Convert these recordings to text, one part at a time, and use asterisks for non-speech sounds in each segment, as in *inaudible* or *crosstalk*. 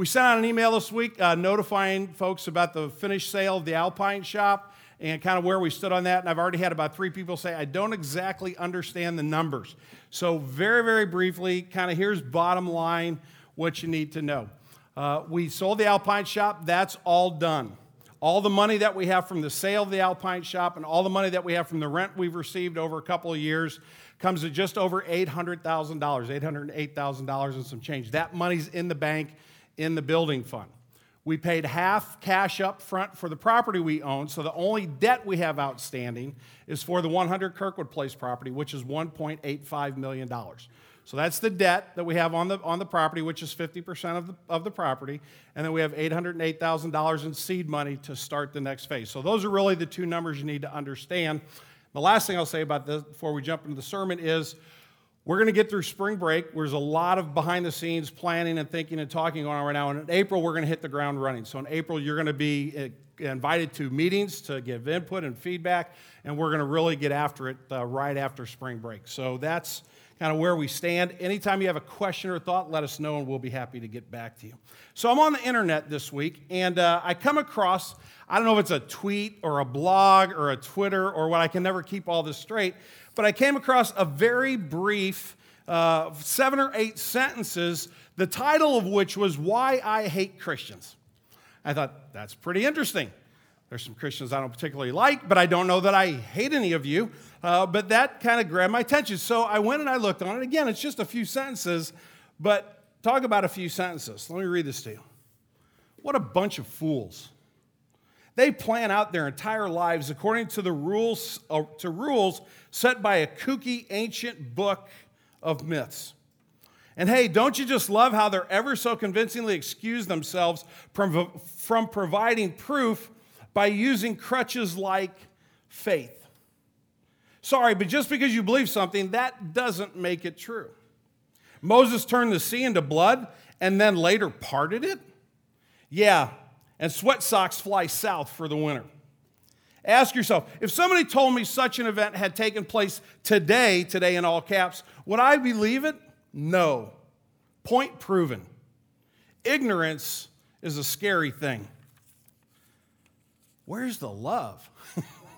We sent out an email this week uh, notifying folks about the finished sale of the Alpine shop and kind of where we stood on that. And I've already had about three people say, I don't exactly understand the numbers. So, very, very briefly, kind of here's bottom line what you need to know. Uh, we sold the Alpine shop, that's all done. All the money that we have from the sale of the Alpine shop and all the money that we have from the rent we've received over a couple of years comes to just over $800,000, $808,000 and some change. That money's in the bank in the building fund. We paid half cash up front for the property we own, so the only debt we have outstanding is for the 100 Kirkwood Place property, which is $1.85 million. So that's the debt that we have on the, on the property, which is 50% of the, of the property. And then we have $808,000 in seed money to start the next phase. So those are really the two numbers you need to understand. The last thing I'll say about this before we jump into the sermon is we're going to get through spring break. There's a lot of behind the scenes planning and thinking and talking going on right now. And in April, we're going to hit the ground running. So in April, you're going to be eh, invited to meetings to give input and feedback, and we're going to really get after it uh, right after spring break. So that's kind of where we stand. Anytime you have a question or thought, let us know, and we'll be happy to get back to you. So I'm on the internet this week, and uh, I come across I don't know if it's a tweet or a blog or a Twitter or what, I can never keep all this straight but I came across a very brief uh, seven or eight sentences, the title of which was Why I Hate Christians. I thought, that's pretty interesting. There's some Christians I don't particularly like, but I don't know that I hate any of you. Uh, but that kind of grabbed my attention. So I went and I looked on it. Again, it's just a few sentences, but talk about a few sentences. Let me read this to you. What a bunch of fools. They plan out their entire lives according to the rules, uh, to rules set by a kooky ancient book of myths. And hey, don't you just love how they're ever so convincingly excuse themselves from, from providing proof by using crutches like faith? Sorry, but just because you believe something, that doesn't make it true. Moses turned the sea into blood and then later parted it? Yeah, and sweat socks fly south for the winter. Ask yourself if somebody told me such an event had taken place today, today in all caps, would I believe it? No. Point proven. Ignorance is a scary thing. Where's the love?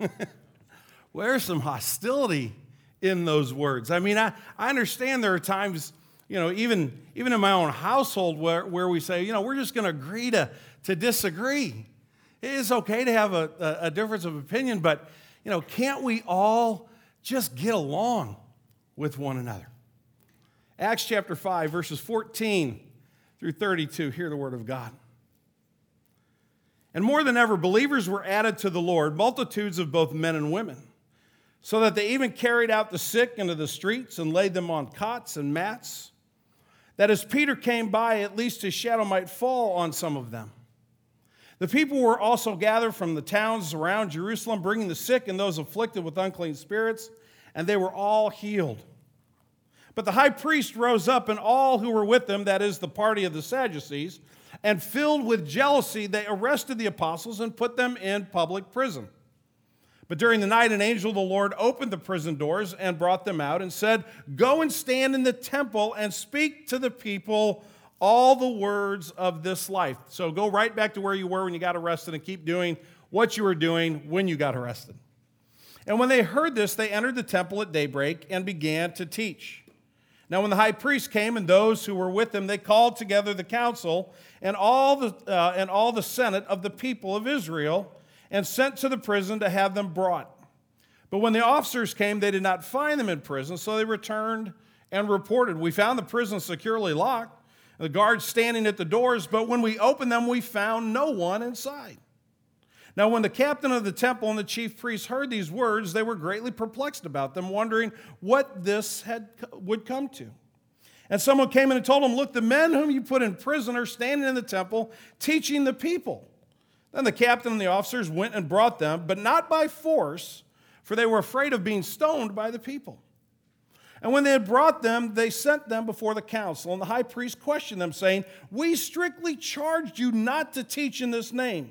*laughs* Where's some hostility in those words? I mean, I, I understand there are times, you know, even, even in my own household where, where we say, you know, we're just going to agree to to disagree. It's okay to have a, a, a difference of opinion, but you know, can't we all just get along with one another? Acts chapter 5, verses 14 through 32. Hear the word of God. And more than ever, believers were added to the Lord, multitudes of both men and women, so that they even carried out the sick into the streets and laid them on cots and mats, that as Peter came by, at least his shadow might fall on some of them. The people were also gathered from the towns around Jerusalem, bringing the sick and those afflicted with unclean spirits, and they were all healed. But the high priest rose up, and all who were with him, that is, the party of the Sadducees, and filled with jealousy, they arrested the apostles and put them in public prison. But during the night, an angel of the Lord opened the prison doors and brought them out and said, Go and stand in the temple and speak to the people all the words of this life. So go right back to where you were when you got arrested and keep doing what you were doing when you got arrested. And when they heard this, they entered the temple at daybreak and began to teach. Now, when the high priest came and those who were with him, they called together the council and all the, uh, and all the senate of the people of Israel and sent to the prison to have them brought. But when the officers came, they did not find them in prison, so they returned and reported, We found the prison securely locked the guards standing at the doors, but when we opened them, we found no one inside. Now, when the captain of the temple and the chief priests heard these words, they were greatly perplexed about them, wondering what this had, would come to. And someone came in and told them, Look, the men whom you put in prison are standing in the temple teaching the people. Then the captain and the officers went and brought them, but not by force, for they were afraid of being stoned by the people. And when they had brought them, they sent them before the council. And the high priest questioned them, saying, We strictly charged you not to teach in this name.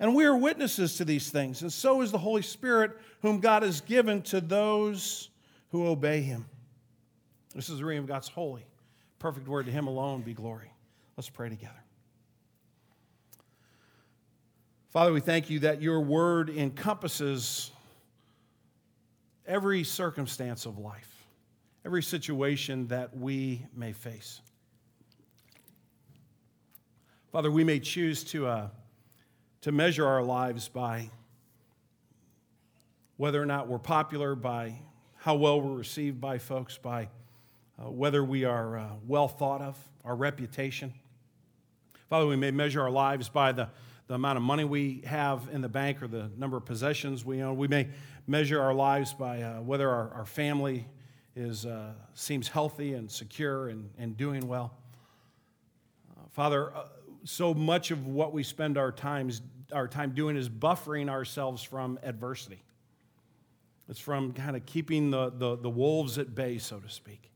And we are witnesses to these things, and so is the Holy Spirit, whom God has given to those who obey him. This is the reading of God's holy, perfect word. To him alone be glory. Let's pray together. Father, we thank you that your word encompasses every circumstance of life, every situation that we may face. Father, we may choose to, uh, to measure our lives by whether or not we're popular, by how well we're received by folks, by uh, whether we are uh, well thought of, our reputation. Father, we may measure our lives by the, the amount of money we have in the bank or the number of possessions we own. We may measure our lives by uh, whether our, our family is, uh, seems healthy and secure and, and doing well. Uh, Father, uh, so much of what we spend our, times, our time doing is buffering ourselves from adversity. It's from kind of keeping the, the, the wolves at bay, so to speak.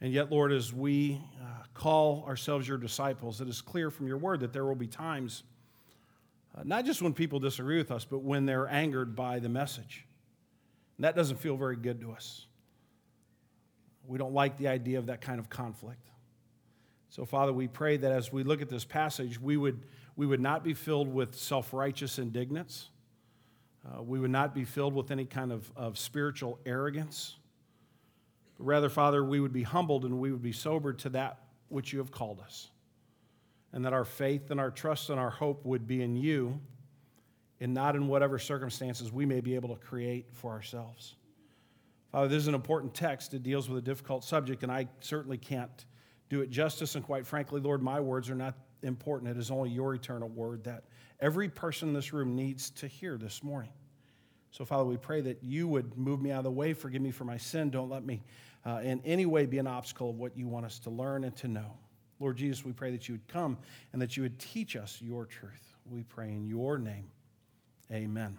And yet, Lord, as we uh, call ourselves your disciples, it is clear from your word that there will be times uh, not just when people disagree with us, but when they're angered by the message. And that doesn't feel very good to us. We don't like the idea of that kind of conflict. So, Father, we pray that as we look at this passage, we would, we would not be filled with self righteous indignance. Uh, we would not be filled with any kind of, of spiritual arrogance. But rather, Father, we would be humbled and we would be sobered to that which you have called us and that our faith and our trust and our hope would be in you and not in whatever circumstances we may be able to create for ourselves. Father, this is an important text. It deals with a difficult subject, and I certainly can't do it justice. And quite frankly, Lord, my words are not important. It is only your eternal word that every person in this room needs to hear this morning. So, Father, we pray that you would move me out of the way, forgive me for my sin. Don't let me uh, in any way be an obstacle of what you want us to learn and to know. Lord Jesus, we pray that you would come and that you would teach us your truth. We pray in your name. Amen.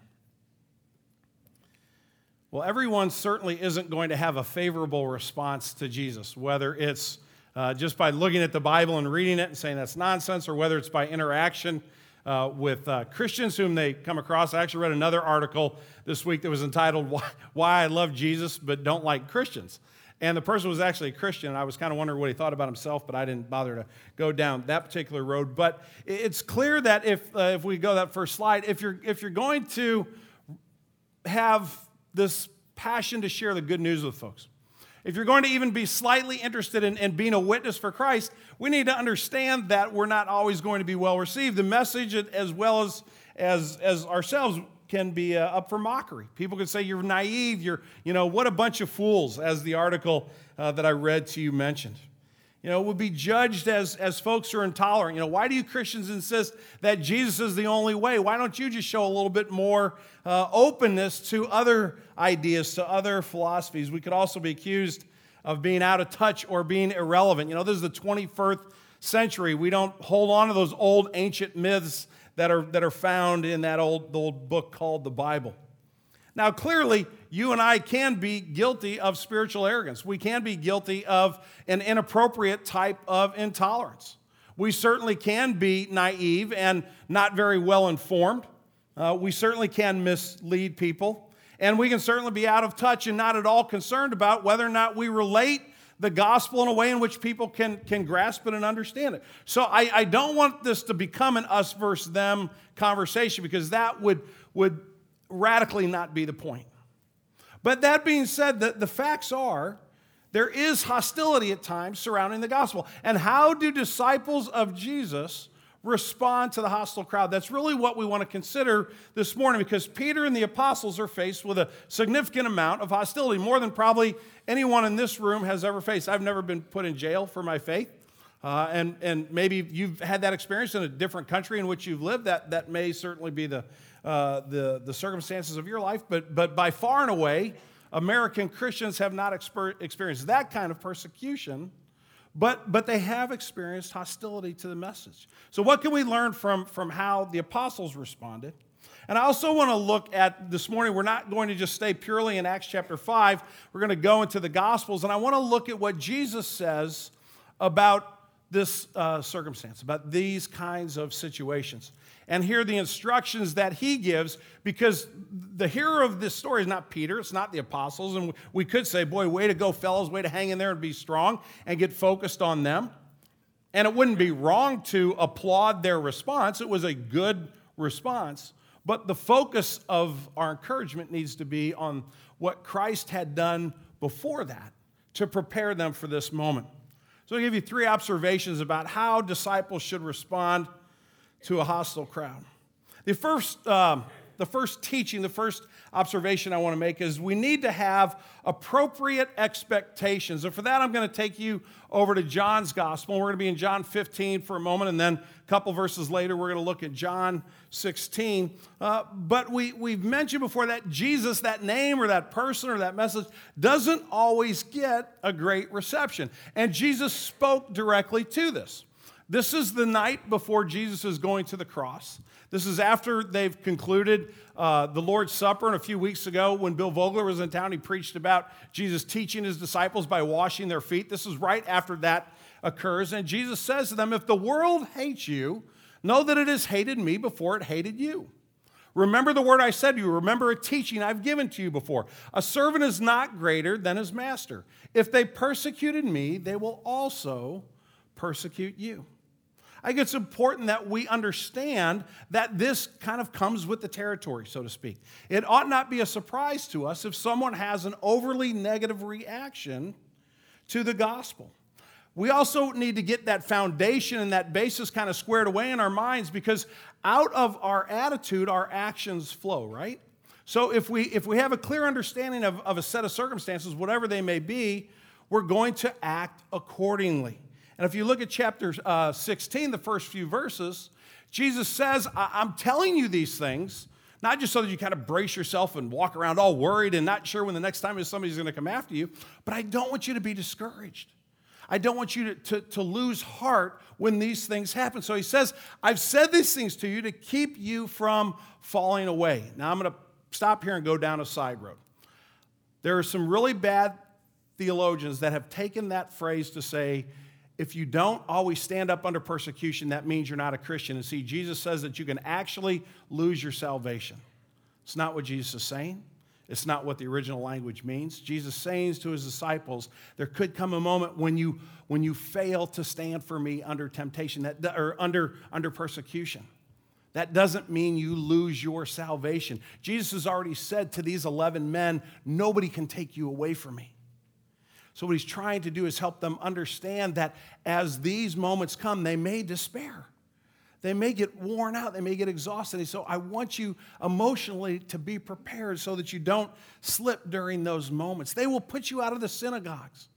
Well, everyone certainly isn't going to have a favorable response to Jesus, whether it's uh, just by looking at the Bible and reading it and saying that's nonsense, or whether it's by interaction uh, with uh, Christians whom they come across. I actually read another article this week that was entitled Why, Why I Love Jesus But Don't Like Christians. And the person was actually a Christian, and I was kind of wondering what he thought about himself, but I didn't bother to go down that particular road. But it's clear that if, uh, if we go that first slide, if you're, if you're going to have this passion to share the good news with folks, if you're going to even be slightly interested in, in, being a witness for Christ, we need to understand that we're not always going to be well received. The message, as well as, as, as ourselves, can be uh, up for mockery. People can say you're naive, you're, you know, what a bunch of fools, as the article uh, that I read to you mentioned. You know, would be judged as, as folks who are intolerant. You know, why do you Christians insist that Jesus is the only way? Why don't you just show a little bit more uh, openness to other ideas, to other philosophies? We could also be accused of being out of touch or being irrelevant. You know, this is the 21st century. We don't hold on to those old ancient myths that are, that are found in that old, old book called the Bible. Now, clearly, you and I can be guilty of spiritual arrogance. We can be guilty of an inappropriate type of intolerance. We certainly can be naive and not very well informed. Uh, we certainly can mislead people. And we can certainly be out of touch and not at all concerned about whether or not we relate the gospel in a way in which people can, can grasp it and understand it. So I, I don't want this to become an us versus them conversation because that would, would radically not be the point. But that being said, the, the facts are there is hostility at times surrounding the gospel. And how do disciples of Jesus respond to the hostile crowd. That's really what we want to consider this morning because Peter and the apostles are faced with a significant amount of hostility, more than probably anyone in this room has ever faced. I've never been put in jail for my faith. Uh, and, and maybe you've had that experience in a different country in which you've lived. That, that may certainly be the, uh, the, the circumstances of your life. But, but by far and away, American Christians have not exper- experienced that kind of persecution but, but they have experienced hostility to the message. So, what can we learn from, from how the apostles responded? And I also want to look at this morning, we're not going to just stay purely in Acts chapter 5. We're going to go into the Gospels, and I want to look at what Jesus says about this uh, circumstance, about these kinds of situations, and hear the instructions that he gives because the hero of this story is not Peter, it's not the apostles. And we could say, boy, way to go, fellows, way to hang in there and be strong and get focused on them. And it wouldn't be wrong to applaud their response, it was a good response. But the focus of our encouragement needs to be on what Christ had done before that to prepare them for this moment. So I'll give you three observations about how disciples should respond to a hostile crowd. The first, uh, the first teaching, the first observation I want to make is we need to have appropriate expectations. And for that, I'm going to take you over to John's gospel. We're going to be in John 15 for a moment, and then a couple verses later, we're going to look at John 16. Uh, but we, we've mentioned before that Jesus, that name or that person or that message, doesn't always get a great reception. And Jesus spoke directly to this. This is the night before Jesus is going to the cross. This is after they've concluded uh, the Lord's Supper. And a few weeks ago, when Bill Vogler was in town, he preached about Jesus teaching his disciples by washing their feet. This is right after that occurs. And Jesus says to them, If the world hates you, know that it has hated me before it hated you. Remember the word I said to you. Remember a teaching I've given to you before. A servant is not greater than his master. If they persecuted me, they will also persecute you. I think it's important that we understand that this kind of comes with the territory, so to speak. It ought not be a surprise to us if someone has an overly negative reaction to the gospel. We also need to get that foundation and that basis kind of squared away in our minds because out of our attitude, our actions flow, right? So if we, if we have a clear understanding of, of a set of circumstances, whatever they may be, we're going to act accordingly. And if you look at chapter uh, 16, the first few verses, Jesus says, I- am telling you these things, not just so that you kind of brace yourself and walk around all worried and not sure when the next time is somebody's going to come after you, but I don't want you to be discouraged. I don't want you to, to, to lose heart when these things happen. So he says, I've said these things to you to keep you from falling away. Now I'm going to stop here and go down a side road. There are some really bad theologians that have taken that phrase to say, if you don't always stand up under persecution, that means you're not a Christian. And see, Jesus says that you can actually lose your salvation. It's not what Jesus is saying. It's not what the original language means. Jesus saying to his disciples, there could come a moment when you, when you fail to stand for me under temptation, that, or under, under persecution. That doesn't mean you lose your salvation. Jesus has already said to these 11 men, nobody can take you away from me. So, what he's trying to do is help them understand that as these moments come, they may despair. They may get worn out. They may get exhausted. And so, I want you emotionally to be prepared so that you don't slip during those moments. They will put you out of the synagogues.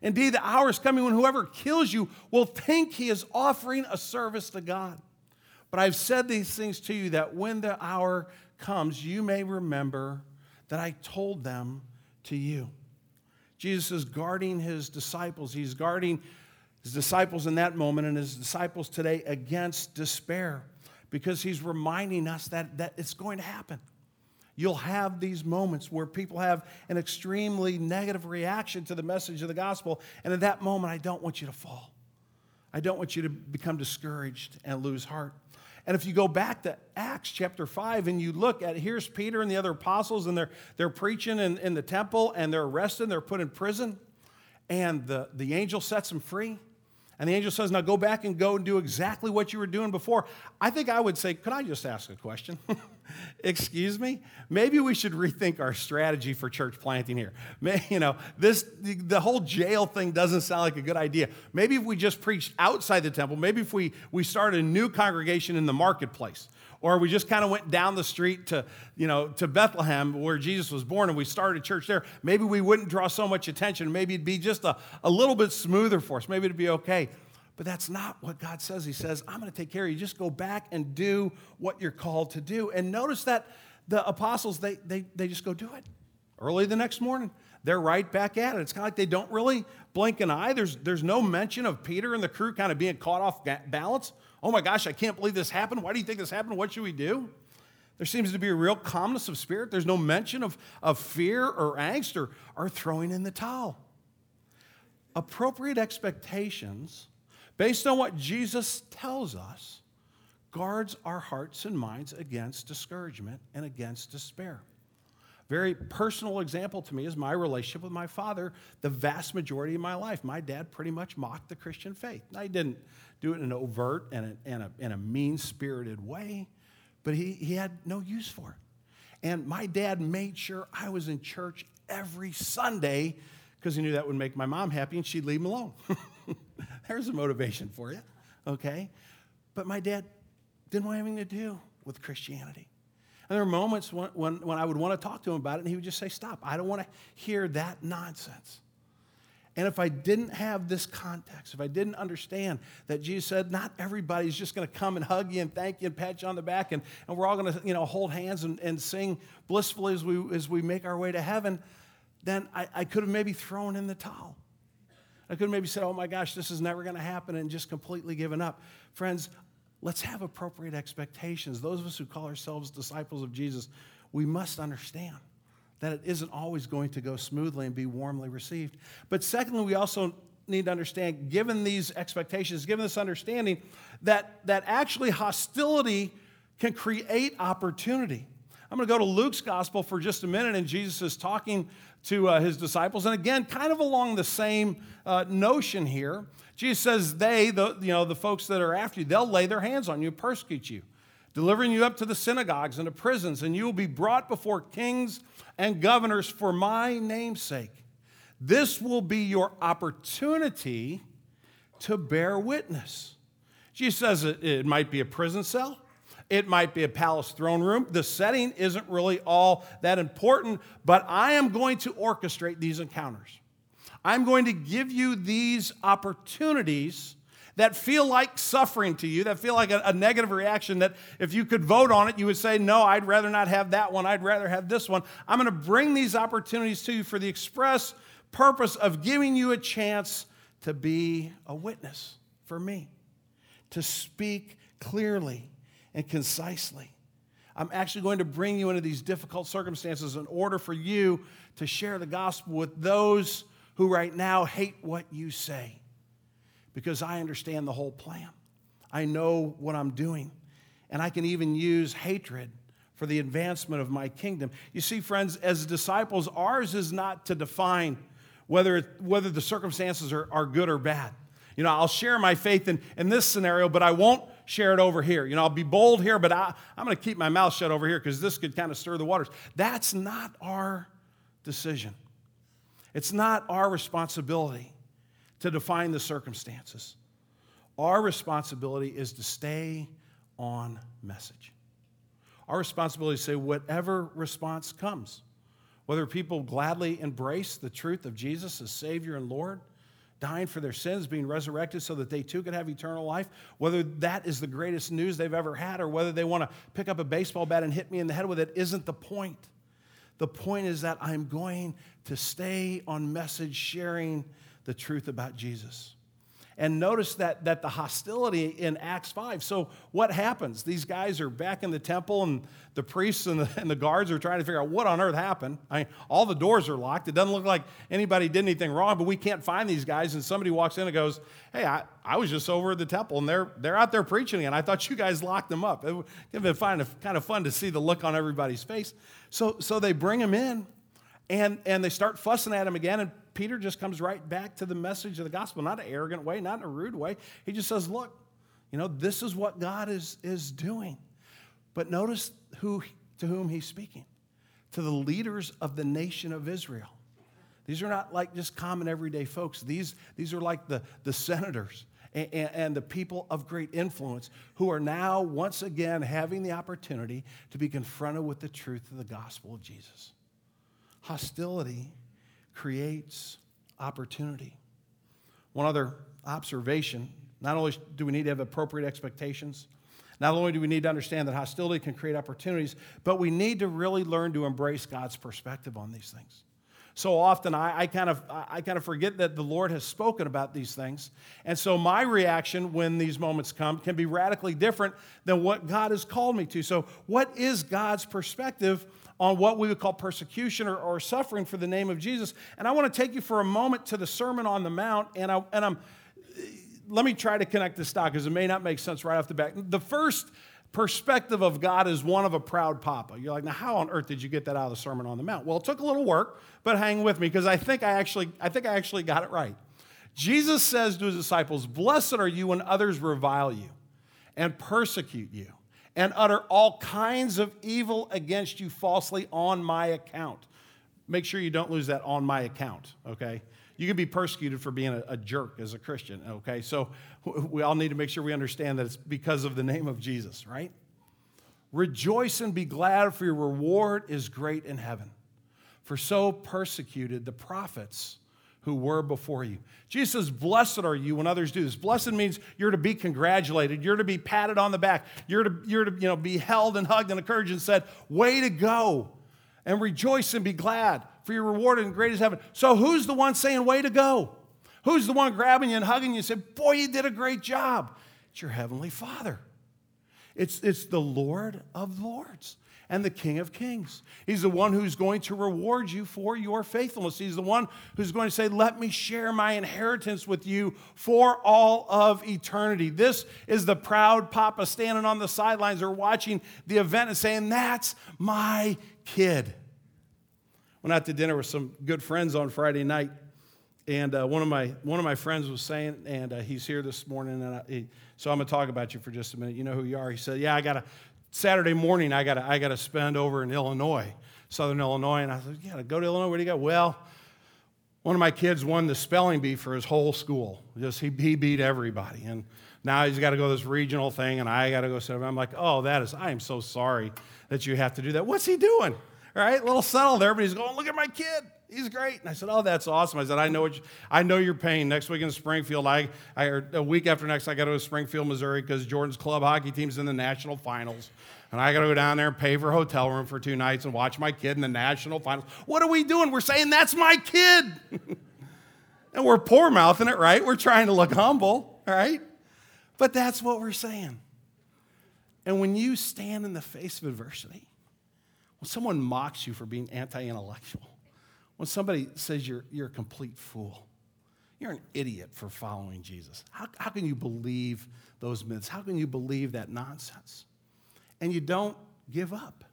Indeed, the hour is coming when whoever kills you will think he is offering a service to God. But I've said these things to you that when the hour comes, you may remember that I told them to you. Jesus is guarding his disciples. He's guarding his disciples in that moment and his disciples today against despair because he's reminding us that, that it's going to happen. You'll have these moments where people have an extremely negative reaction to the message of the gospel. And at that moment, I don't want you to fall. I don't want you to become discouraged and lose heart. And if you go back to Acts chapter 5 and you look at here's Peter and the other apostles, and they're, they're preaching in, in the temple and they're arrested, and they're put in prison, and the, the angel sets them free. And the angel says, Now go back and go and do exactly what you were doing before. I think I would say, Could I just ask a question? *laughs* Excuse me? Maybe we should rethink our strategy for church planting here. *laughs* You know, this the whole jail thing doesn't sound like a good idea. Maybe if we just preached outside the temple, maybe if we, we started a new congregation in the marketplace or we just kind of went down the street to, you know, to Bethlehem where Jesus was born and we started a church there, maybe we wouldn't draw so much attention. Maybe it'd be just a, a little bit smoother for us. Maybe it'd be okay. But that's not what God says. He says, I'm going to take care of you. Just go back and do what you're called to do. And notice that the apostles, they, they, they just go do it. Early the next morning, they're right back at it. It's kind of like they don't really blink an eye. There's, there's no mention of Peter and the crew kind of being caught off balance. Oh my gosh, I can't believe this happened. Why do you think this happened? What should we do? There seems to be a real calmness of spirit. There's no mention of, of fear or angst or, or throwing in the towel. Appropriate expectations, based on what Jesus tells us, guards our hearts and minds against discouragement and against despair. Very personal example to me is my relationship with my father the vast majority of my life. My dad pretty much mocked the Christian faith. I didn't do it in an overt and a, in a, in a mean spirited way, but he, he had no use for it. And my dad made sure I was in church every Sunday because he knew that would make my mom happy and she'd leave him alone. *laughs* There's a motivation for you, okay? But my dad didn't want anything to do with Christianity. And there were moments when, when, when I would want to talk to him about it, and he would just say, Stop. I don't want to hear that nonsense. And if I didn't have this context, if I didn't understand that Jesus said, not everybody's just going to come and hug you and thank you and pat you on the back, and, and we're all going to you know, hold hands and, and sing blissfully as we, as we make our way to heaven, then I, I could have maybe thrown in the towel. I could have maybe said, oh my gosh, this is never going to happen, and just completely given up. Friends, let's have appropriate expectations. Those of us who call ourselves disciples of Jesus, we must understand that it isn't always going to go smoothly and be warmly received. But secondly, we also need to understand, given these expectations, given this understanding, that, that actually hostility can create opportunity. I'm going to go to Luke's gospel for just a minute, and Jesus is talking to uh, his disciples. And again, kind of along the same uh, notion here. Jesus says, They, the, you know, the folks that are after you, they'll lay their hands on you, persecute you, delivering you up to the synagogues and to prisons, and you will be brought before kings and governors for my name's sake. This will be your opportunity to bear witness. Jesus says it, it might be a prison cell. It might be a palace throne room. The setting isn't really all that important, but I am going to orchestrate these encounters. I'm going to give you these opportunities that feel like suffering to you, that feel like a, a, negative reaction, that if you could vote on it, you would say, No, I'd rather not have that one. I'd rather have this one. I'm going to bring these opportunities to you for the express purpose of giving you a chance to be a witness for me, to speak clearly and concisely. I'm actually going to bring you into these difficult circumstances in order for you to share the gospel with those who right now hate what you say because I understand the whole plan. I know what I'm doing, and I can even use hatred for the advancement of my kingdom. You see, friends, as disciples, ours is not to define whether, whether the circumstances are, are good or bad. You know, I'll share my faith in, in this scenario, but I won't share it over here. You know, I'll be bold here, but I, I'm going to keep my mouth shut over here because this could kind of stir the waters. That's not our decision. It's not our responsibility to define the circumstances. Our responsibility is to stay on message. Our responsibility is to say, whatever response comes, whether people gladly embrace the truth of Jesus as Savior and Lord, dying for their sins, being resurrected so that they too could have eternal life, whether that is the greatest news they've ever had or whether they want to pick up a baseball bat and hit me in the head with it, isn't the point. The point is that I'm going to stay on message sharing the truth about Jesus. And notice that, that the hostility in Acts 5. So, what happens? These guys are back in the temple, and the priests and the, *laughs* and the guards are trying to figure out what on earth happened. I mean, all the doors are locked. It doesn't look like anybody did anything wrong, but we can't find these guys. And somebody walks in and goes, Hey, I, I was just over at the temple, and they're, they're out there preaching again. I thought you guys locked them up. It would have been kind of, kind of fun to see the look on everybody's face. So, so they bring him in, and, and they start fussing at him again. And Peter just comes right back to the message of the gospel, not an arrogant way, not in a rude way. He just says, Look, you know, this is what God is, is doing. But notice who, to whom he's speaking to the leaders of the nation of Israel. These are not like just common everyday folks, these, these are like the, the senators. And, and, the people of great influence who are now once again having the opportunity to be confronted with the truth of the gospel of Jesus. Hostility creates opportunity. One other observation not only do we need to have appropriate expectations, not only do we need to understand that hostility can create opportunities, but we need to really learn to embrace God's perspective on these things. So often I, I, kind of, I kind of forget that the Lord has spoken about these things. And so my reaction when these moments come can be radically different than what God has called me to. So, what is God's perspective on what we would call persecution or, or suffering for the name of Jesus? And I want to take you for a moment to the Sermon on the Mount. And, I, and I'm, let me try to connect this stock because it may not make sense right off the bat. The first perspective of God is one of a proud papa. You're like, now how on earth did you get that out of the Sermon on the Mount? Well, it took a little work, but hang with me because I think I actually, I think I actually got it right. Jesus says to his disciples, Blessed are you when others revile you and persecute you and utter all kinds of evil against you falsely on my account. Make sure you don't lose that on my account, okay? You can be persecuted for being a, a, jerk as a Christian, okay? So we all need to make sure we understand that it's because of the name of Jesus, right? Rejoice and be glad, for your reward is great in heaven. For so persecuted the prophets who were before you. Jesus says, Blessed are you when others do this. Blessed means you're to be congratulated, you're to be patted on the back, you're to, you're to you know, be held and hugged and encouraged and said, Way to go. And rejoice and be glad for your reward in great is heaven. So who's the one saying, way to go? Who's the one grabbing you and hugging you and saying, boy, you did a great job? It's your heavenly Father. It's, it's the Lord of Lords and the King of Kings. He's the one who's going to reward you for your faithfulness. He's the one who's going to say, Let me share my inheritance with you for all of eternity. This is the proud papa standing on the sidelines or watching the event and saying, That's my kid. Went out to dinner with some good friends on Friday night, and uh, one of my one of my friends was saying, and uh, he's here this morning, and I, he, so I'm gonna talk about you for just a minute. You know who you are? He said, "Yeah, I got a Saturday morning. I got I got to spend over in Illinois, Southern Illinois." And I said, "Yeah, go to Illinois. Where do you go?" Well, one of my kids won the spelling bee for his whole school. Just he, he beat everybody, and now he's got to go to this regional thing, and I got to go sit. Up. I'm like, "Oh, that is. I am so sorry that you have to do that. What's he doing?" All right, A little settled. Everybody's going, look at my kid. He's great. And I said, oh, that's awesome. I said, I know what you, I know your pain. Next week in Springfield, I, I a week after next, I got to go to Springfield, Missouri, because Jordan's club hockey team's in the national finals. And I got to go down there and pay for a hotel room for two nights and watch my kid in the national finals. What are we doing? We're saying, that's my kid. *laughs* and we're poor mouthing it, right? We're trying to look humble, right? But that's what we're saying. And when you stand in the face of adversity, when someone mocks you for being anti intellectual, when somebody says you're, you're a complete fool, you're an idiot for following Jesus. How, how can you believe those myths? How can you believe that nonsense? And you don't give up,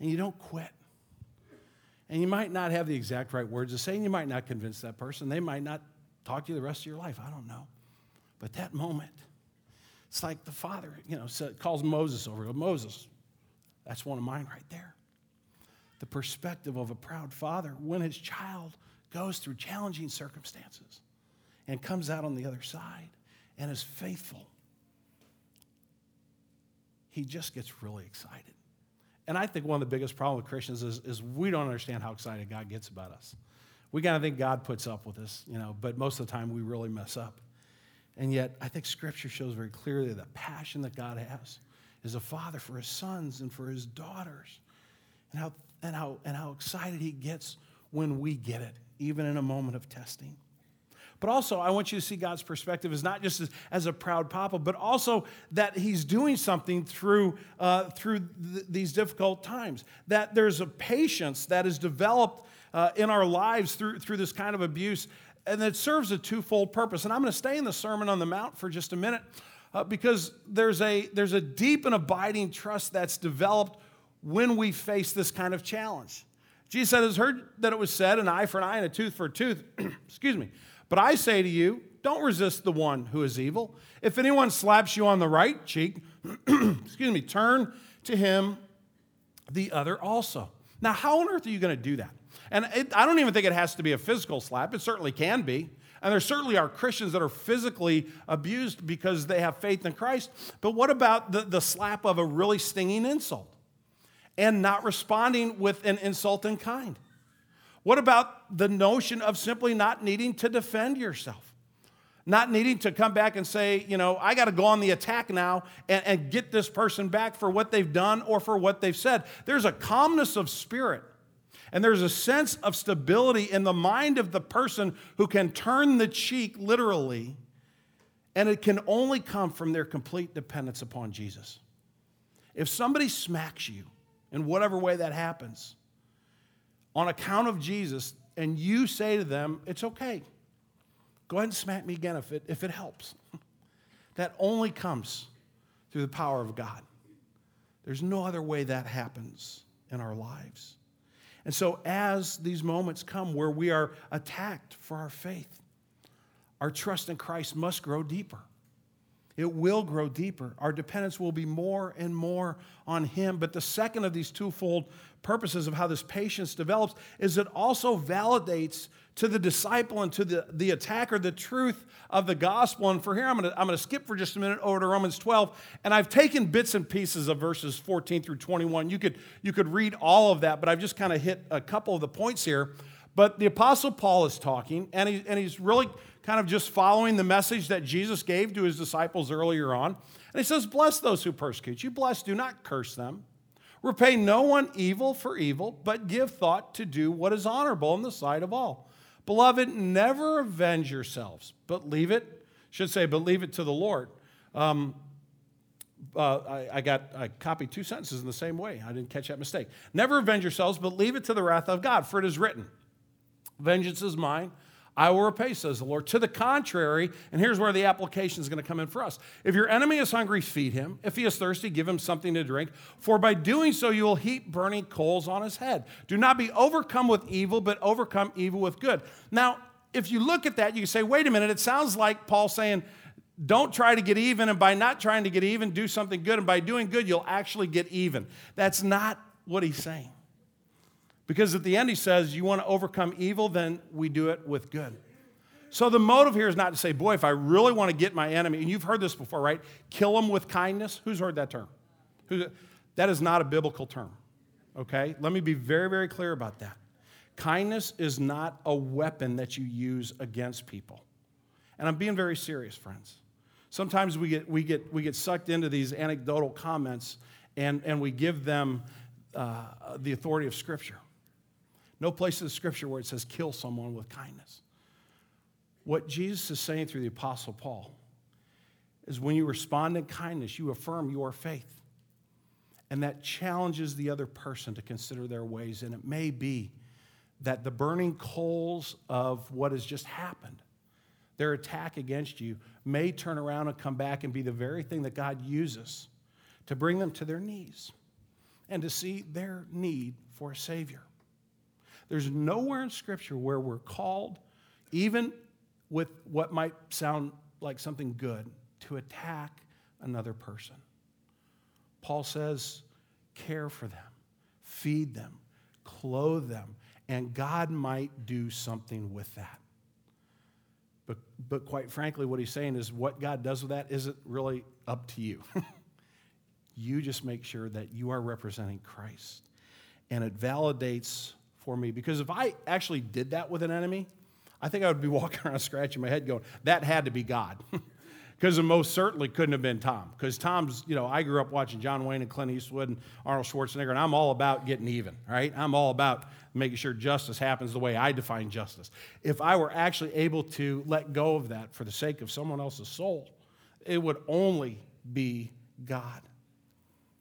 and you don't quit. And you might not have the exact right words to say, and you might not convince that person. They might not talk to you the rest of your life. I don't know. But that moment, it's like the father, you know, calls Moses over. Moses, that's one of mine right there. The perspective of a proud father when his child goes through challenging circumstances and comes out on the other side and is faithful. He just gets really excited. And I think one of the biggest problems with Christians is, is we don't understand how excited God gets about us. We kind of think God puts up with us, you know, but most of the time we really mess up. And yet, I think Scripture shows very clearly the passion that God has is a father for his sons and for his daughters. And how, and how, and how excited he gets when we get it, even in a moment of testing. But also, I want you to see God's perspective as not just as, as a proud papa, but also that He's doing something through, uh, through th- these difficult times. That there's a patience that is developed uh, in our lives through, through this kind of abuse, and it serves a twofold purpose. And I'm going to stay in the Sermon on the Mount for just a minute uh, because there's a, there's a deep and abiding trust that's developed when we face this kind of challenge. Jesus said, has heard that it was said, an eye for an eye and a tooth for a tooth. *clears throat* Excuse me. But I say to you, don't resist the one who is evil. If anyone slaps you on the right cheek, *clears throat* excuse me, turn to him the other also. Now, how on earth are you going to do that? And it, I don't even think it has to be a physical slap. It certainly can be. And there certainly are Christians that are physically abused because they have faith in Christ. But what about the, the slap of a really stinging insult and not responding with an insult in kind? What about the notion of simply not needing to defend yourself? Not needing to come back and say, you know, I got to go on the attack now and, and get this person back for what they've done or for what they've said. There's a calmness of spirit And there's a sense of stability in the mind of the person who can turn the cheek literally, and it can only come from their complete dependence upon Jesus. If somebody smacks you in whatever way that happens on account of Jesus, and you say to them, It's okay, go ahead and smack me again if it, if it helps. *laughs* that only comes through the power of God. There's no other way that happens in our lives. And so, as these moments come where we are attacked for our faith, our trust in Christ must grow deeper. It will grow deeper. Our dependence will be more and more on Him. But the second of these twofold purposes of how this patience develops is it also validates to the disciple and to the, the attacker the truth of the gospel. And for here, I'm going to skip for just a minute over to Romans 12. And I've taken bits and pieces of verses 14 through 21. You could, you could read all of that, but I've just kind of hit a couple of the points here. But the Apostle Paul is talking, and, he, and he's really kind of just following the message that Jesus gave to his disciples earlier on. And he says, Bless those who persecute you. Bless, do not curse them. Repay no one evil for evil, but give thought to do what is honorable in the sight of all. Beloved, never avenge yourselves, but leave it, should say, but leave it to the Lord. Um, uh, I, I, got I copied two sentences in the same way. I didn't catch that mistake. Never avenge yourselves, but leave it to the wrath of God, for it is written, Vengeance is mine. I will repay, says the Lord. To the contrary, and here's where the application is going to come in for us. If your enemy is hungry, feed him. If he is thirsty, give him something to drink. For by doing so, you will heap burning coals on his head. Do not be overcome with evil, but overcome evil with good. Now, if you look at that, you say, wait a minute, it sounds like Paul saying, don't try to get even, and by not trying to get even, do something good, and by doing good, you'll actually get even. That's not what he's saying. Because at the end, he says, You want to overcome evil, then we do it with good. So the motive here is not to say, Boy, if I really want to get my enemy, and you've heard this before, right? Kill him with kindness. Who's heard that term? that is not a biblical term, okay? Let me be very, very clear about that. Kindness is not a weapon that you use against people. And I'm being very serious, friends. Sometimes we get, we get, we get sucked into these anecdotal comments and, and we give them uh, the authority of Scripture. No place in the scripture where it says kill someone with kindness. What Jesus is saying through the Apostle Paul is when you respond in kindness, you affirm your faith. And that challenges the other person to consider their ways. And it may be that the burning coals of what has just happened, their attack against you, may turn around and come back and be the very thing that God uses to bring them to their knees and to see their need for a Savior. There's nowhere in Scripture where we're called, even with what might sound like something good, to attack another person. Paul says, care for them, feed them, clothe them, and God might do something with that. But, but quite frankly, what he's saying is what God does with that isn't really up to you. *laughs* you just make sure that you are representing Christ. And it validates for me. Because if I actually did that with an enemy, I think I would be *laughs* walking around scratching my head going, that had to be God. *laughs* Because it most certainly couldn't have been Tom. Because Tom's, you know, I grew up watching John Wayne and Clint Eastwood and Arnold Schwarzenegger, and I'm all about getting even, right? I'm all about making sure justice happens the way I define justice. If I were actually able to let go of that for the sake of someone else's soul, it would only be God.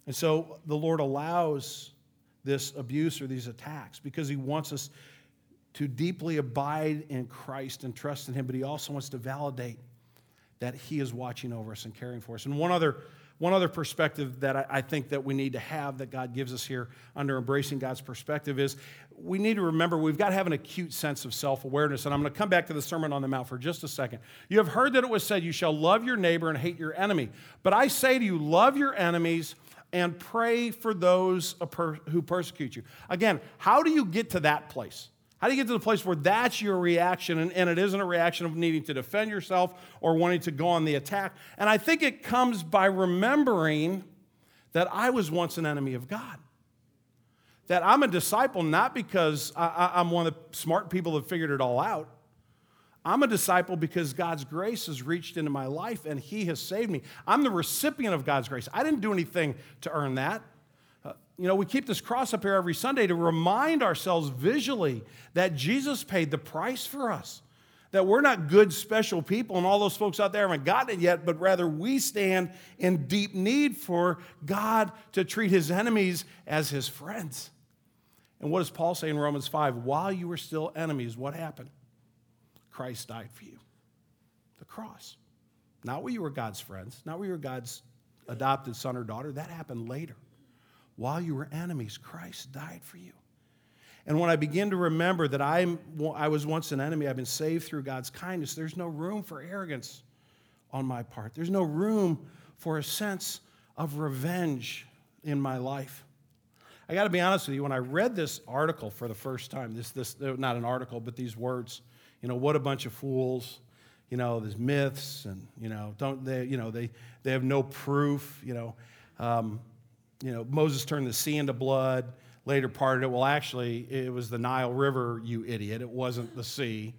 And so the Lord allows this abuse or these attacks because he wants us to deeply abide in Christ and trust in him, but he also wants to validate that he is watching over us and caring for us. And one other, one other perspective that I, think that we need to have that God gives us here under embracing God's perspective is we need to remember we've got to have an acute sense of self-awareness. And I'm going to come back to the Sermon on the Mount for just a second. You have heard that it was said, you shall love your neighbor and hate your enemy. But I say to you, love your enemies and pray for those who persecute you. Again, how do you get to that place? How do you get to the place where that's your reaction and, and, it isn't a reaction of needing to defend yourself or wanting to go on the attack? And I think it comes by remembering that I was once an enemy of God. That I'm a disciple not because I, I'm one of the smart people that figured it all out, I'm a disciple because God's grace has reached into my life and He has saved me. I'm the recipient of God's grace. I didn't do anything to earn that. You know, we keep this cross up here every Sunday to remind ourselves visually that Jesus paid the price for us. That we're not good, special people, and all those folks out there haven't gotten it yet, but rather we stand in deep need for God to treat his enemies as his friends. And what does Paul say in Romans 5? While you were still enemies, what happened? Christ died for you. The cross. Not when you were God's friends, not when you were God's adopted son or daughter. That happened later. While you were enemies, Christ died for you. And when I begin to remember that I'm, I was once an enemy, I've been saved through God's kindness, there's no room for arrogance on my part. There's no room for a sense of revenge in my life. I got to be honest with you, when I read this article for the first time, this, this, not an article, but these words, you know, what a bunch of fools, you know, there's myths and, you know, don't they, you know, they, they have no proof, you know. Um, you know, Moses turned the sea into blood, later parted it. Well, actually, it was the Nile River, you idiot. It wasn't the sea.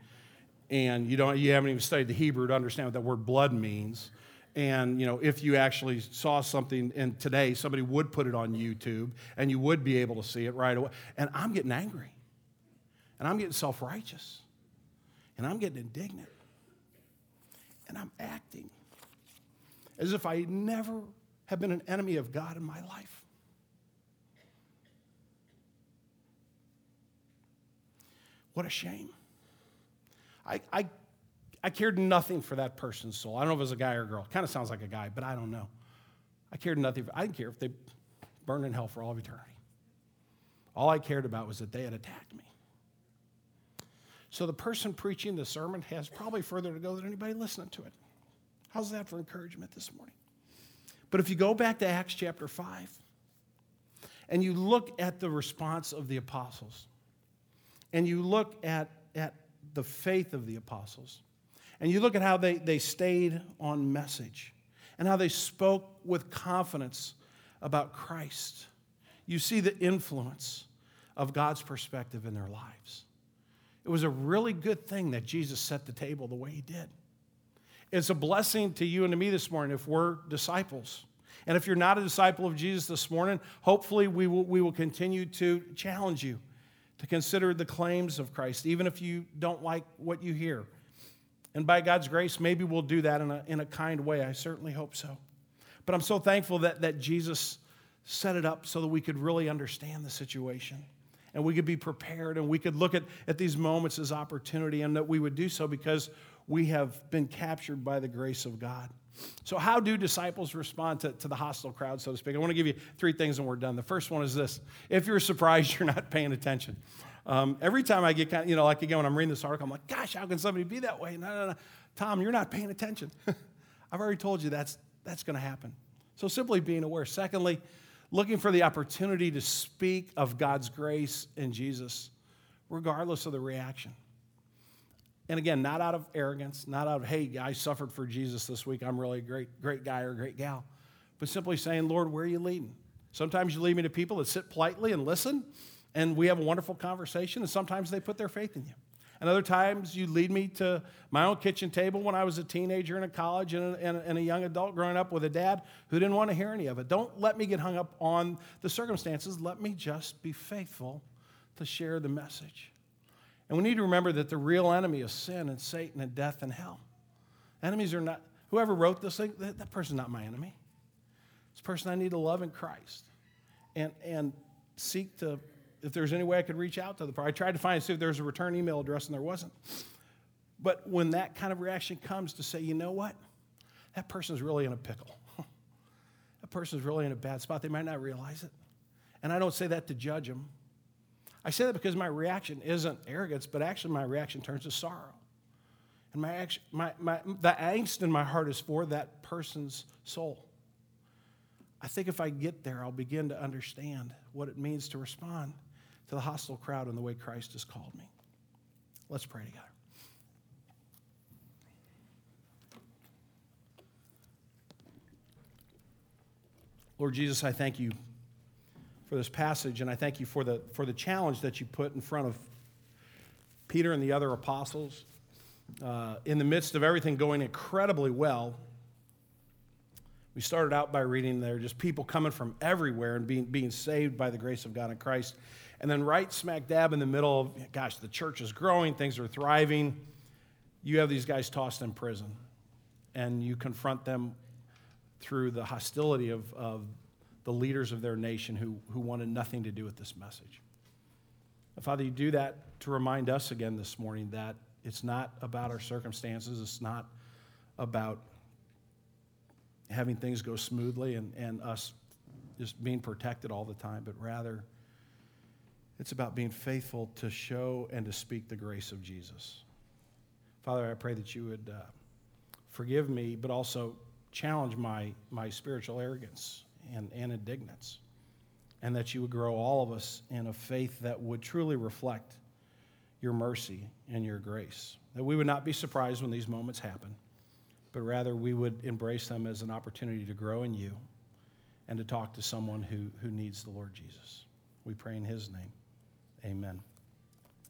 And you don't you haven't even studied the Hebrew to understand what that word blood means. And you know, if you actually saw something and today somebody would put it on YouTube and you would be able to see it right away. And I'm getting angry. And I'm getting self-righteous. And I'm getting indignant. And I'm acting as if I never have been an enemy of God in my life. What a shame. I, I, I cared nothing for that person's soul. I don't know if it was a guy or a girl. Kind of sounds like a guy, but I don't know. I cared nothing. For, I didn't care if they burned in hell for all of eternity. All I cared about was that they had attacked me. So the person preaching the sermon has probably further to go than anybody listening to it. How's that for encouragement this morning? But if you go back to Acts chapter 5 and you look at the response of the apostles, and you look at, at the faith of the apostles, and you look at how they, they stayed on message and how they spoke with confidence about Christ, you see the influence of God's perspective in their lives. It was a really good thing that Jesus set the table the way he did. It's a blessing to you and to me this morning if we're disciples. And if you're not a disciple of Jesus this morning, hopefully we will, we will continue to challenge you to consider the claims of Christ, even if you don't like what you hear. And by God's grace, maybe we'll do that in a, in a kind way. I certainly hope so. But I'm so thankful that, that Jesus set it up so that we could really understand the situation and we could be prepared and we could look at, at these moments as opportunity and that we would do so because we have been captured by the grace of God. So, how do disciples respond to, to the hostile crowd, so to speak? I want to give you three things and we're done. The first one is this if you're surprised *laughs* you're not paying attention. Um, every time I get kind of, you know, like again, when I'm reading this article, I'm like, gosh, how can somebody be that way? No, no, no. Tom, you're not paying attention. *laughs* I've already told you that's, that's going to happen. So, simply being aware. Secondly, looking for the opportunity to speak of God's grace in Jesus, regardless of the reaction. And again, not out of arrogance, not out of, hey, I suffered for Jesus this week. I'm really a great, great guy or great gal. But simply saying, Lord, where are you leading? Sometimes you lead me to people that sit politely and listen, and we have a wonderful conversation, and sometimes they put their faith in you. And other times you lead me to my own kitchen table when I was a teenager in a college and a, and, and a, young adult growing up with a dad who didn't want to hear any of it. Don't let me get hung up on the circumstances. Let me just be faithful to share the message. And we need to remember that the real enemy is sin and Satan and death and hell. Enemies are not, whoever wrote this thing, that, that person's not my enemy. It's a person I need to love in Christ and, and seek to, if there's any way I could reach out to the person. I tried to find, see if there's a return email address and there wasn't. But when that kind of reaction comes to say, you know what? That person's really in a pickle. *laughs* that person's really in a bad spot. They might not realize it. And I don't say that to judge them. I say that because my reaction isn't arrogance, but actually my reaction turns to sorrow. And my, my, my, the angst in my heart is for that person's soul. I think if I get there, I'll begin to understand what it means to respond to the hostile crowd in the way Christ has called me. Let's pray together. Lord Jesus, I thank you for this passage, and I thank you for the, for the challenge that you put in front of Peter and the other apostles. Uh, in the midst of everything going incredibly well, We started out by reading there just people coming from everywhere and being, being saved by the grace of God in Christ. And then, right smack dab in the middle of, gosh, the church is growing, things are thriving. You have these guys tossed in prison, and you confront them through the hostility of, of the leaders of their nation who, who wanted nothing to do with this message. Father, you do that to remind us again this morning that it's not about our circumstances, it's not about having things go smoothly and, and us just being protected all the time, but rather it's about being faithful to show and to speak the grace of Jesus. Father, I pray that you would uh, forgive me, but also challenge my, my spiritual arrogance and, and indignance, and that you would grow all of us in a faith that would truly reflect your mercy and your grace. That we would not be surprised when these moments happen, but rather we would embrace them as an opportunity to grow in you and to talk to someone who, who needs the Lord Jesus. We pray in his name. Amen.